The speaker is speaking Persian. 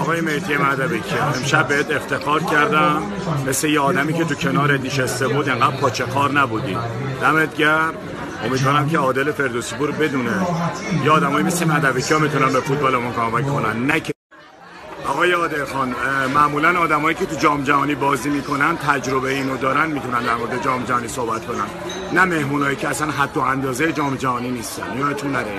آقای مهدی که امشب بهت افتخار کردم. مثل یه آدمی که تو کنار نشسته بود انقدر پاچکار نبودی. دمت گرم. امیدوارم که عادل فردوسی پور بدونه. یه آدمایی مثل مدبکی ها می‌تونن به فوتبال ما کمک کنن. نه که آقای عادل خان معمولا آدمایی که تو جام جهانی بازی می‌کنن تجربه اینو دارن می‌تونن در مورد جام جهانی صحبت کنن. نه مهمونایی که اصلا حتی اندازه جام جهانی نیستن. یادتون نره.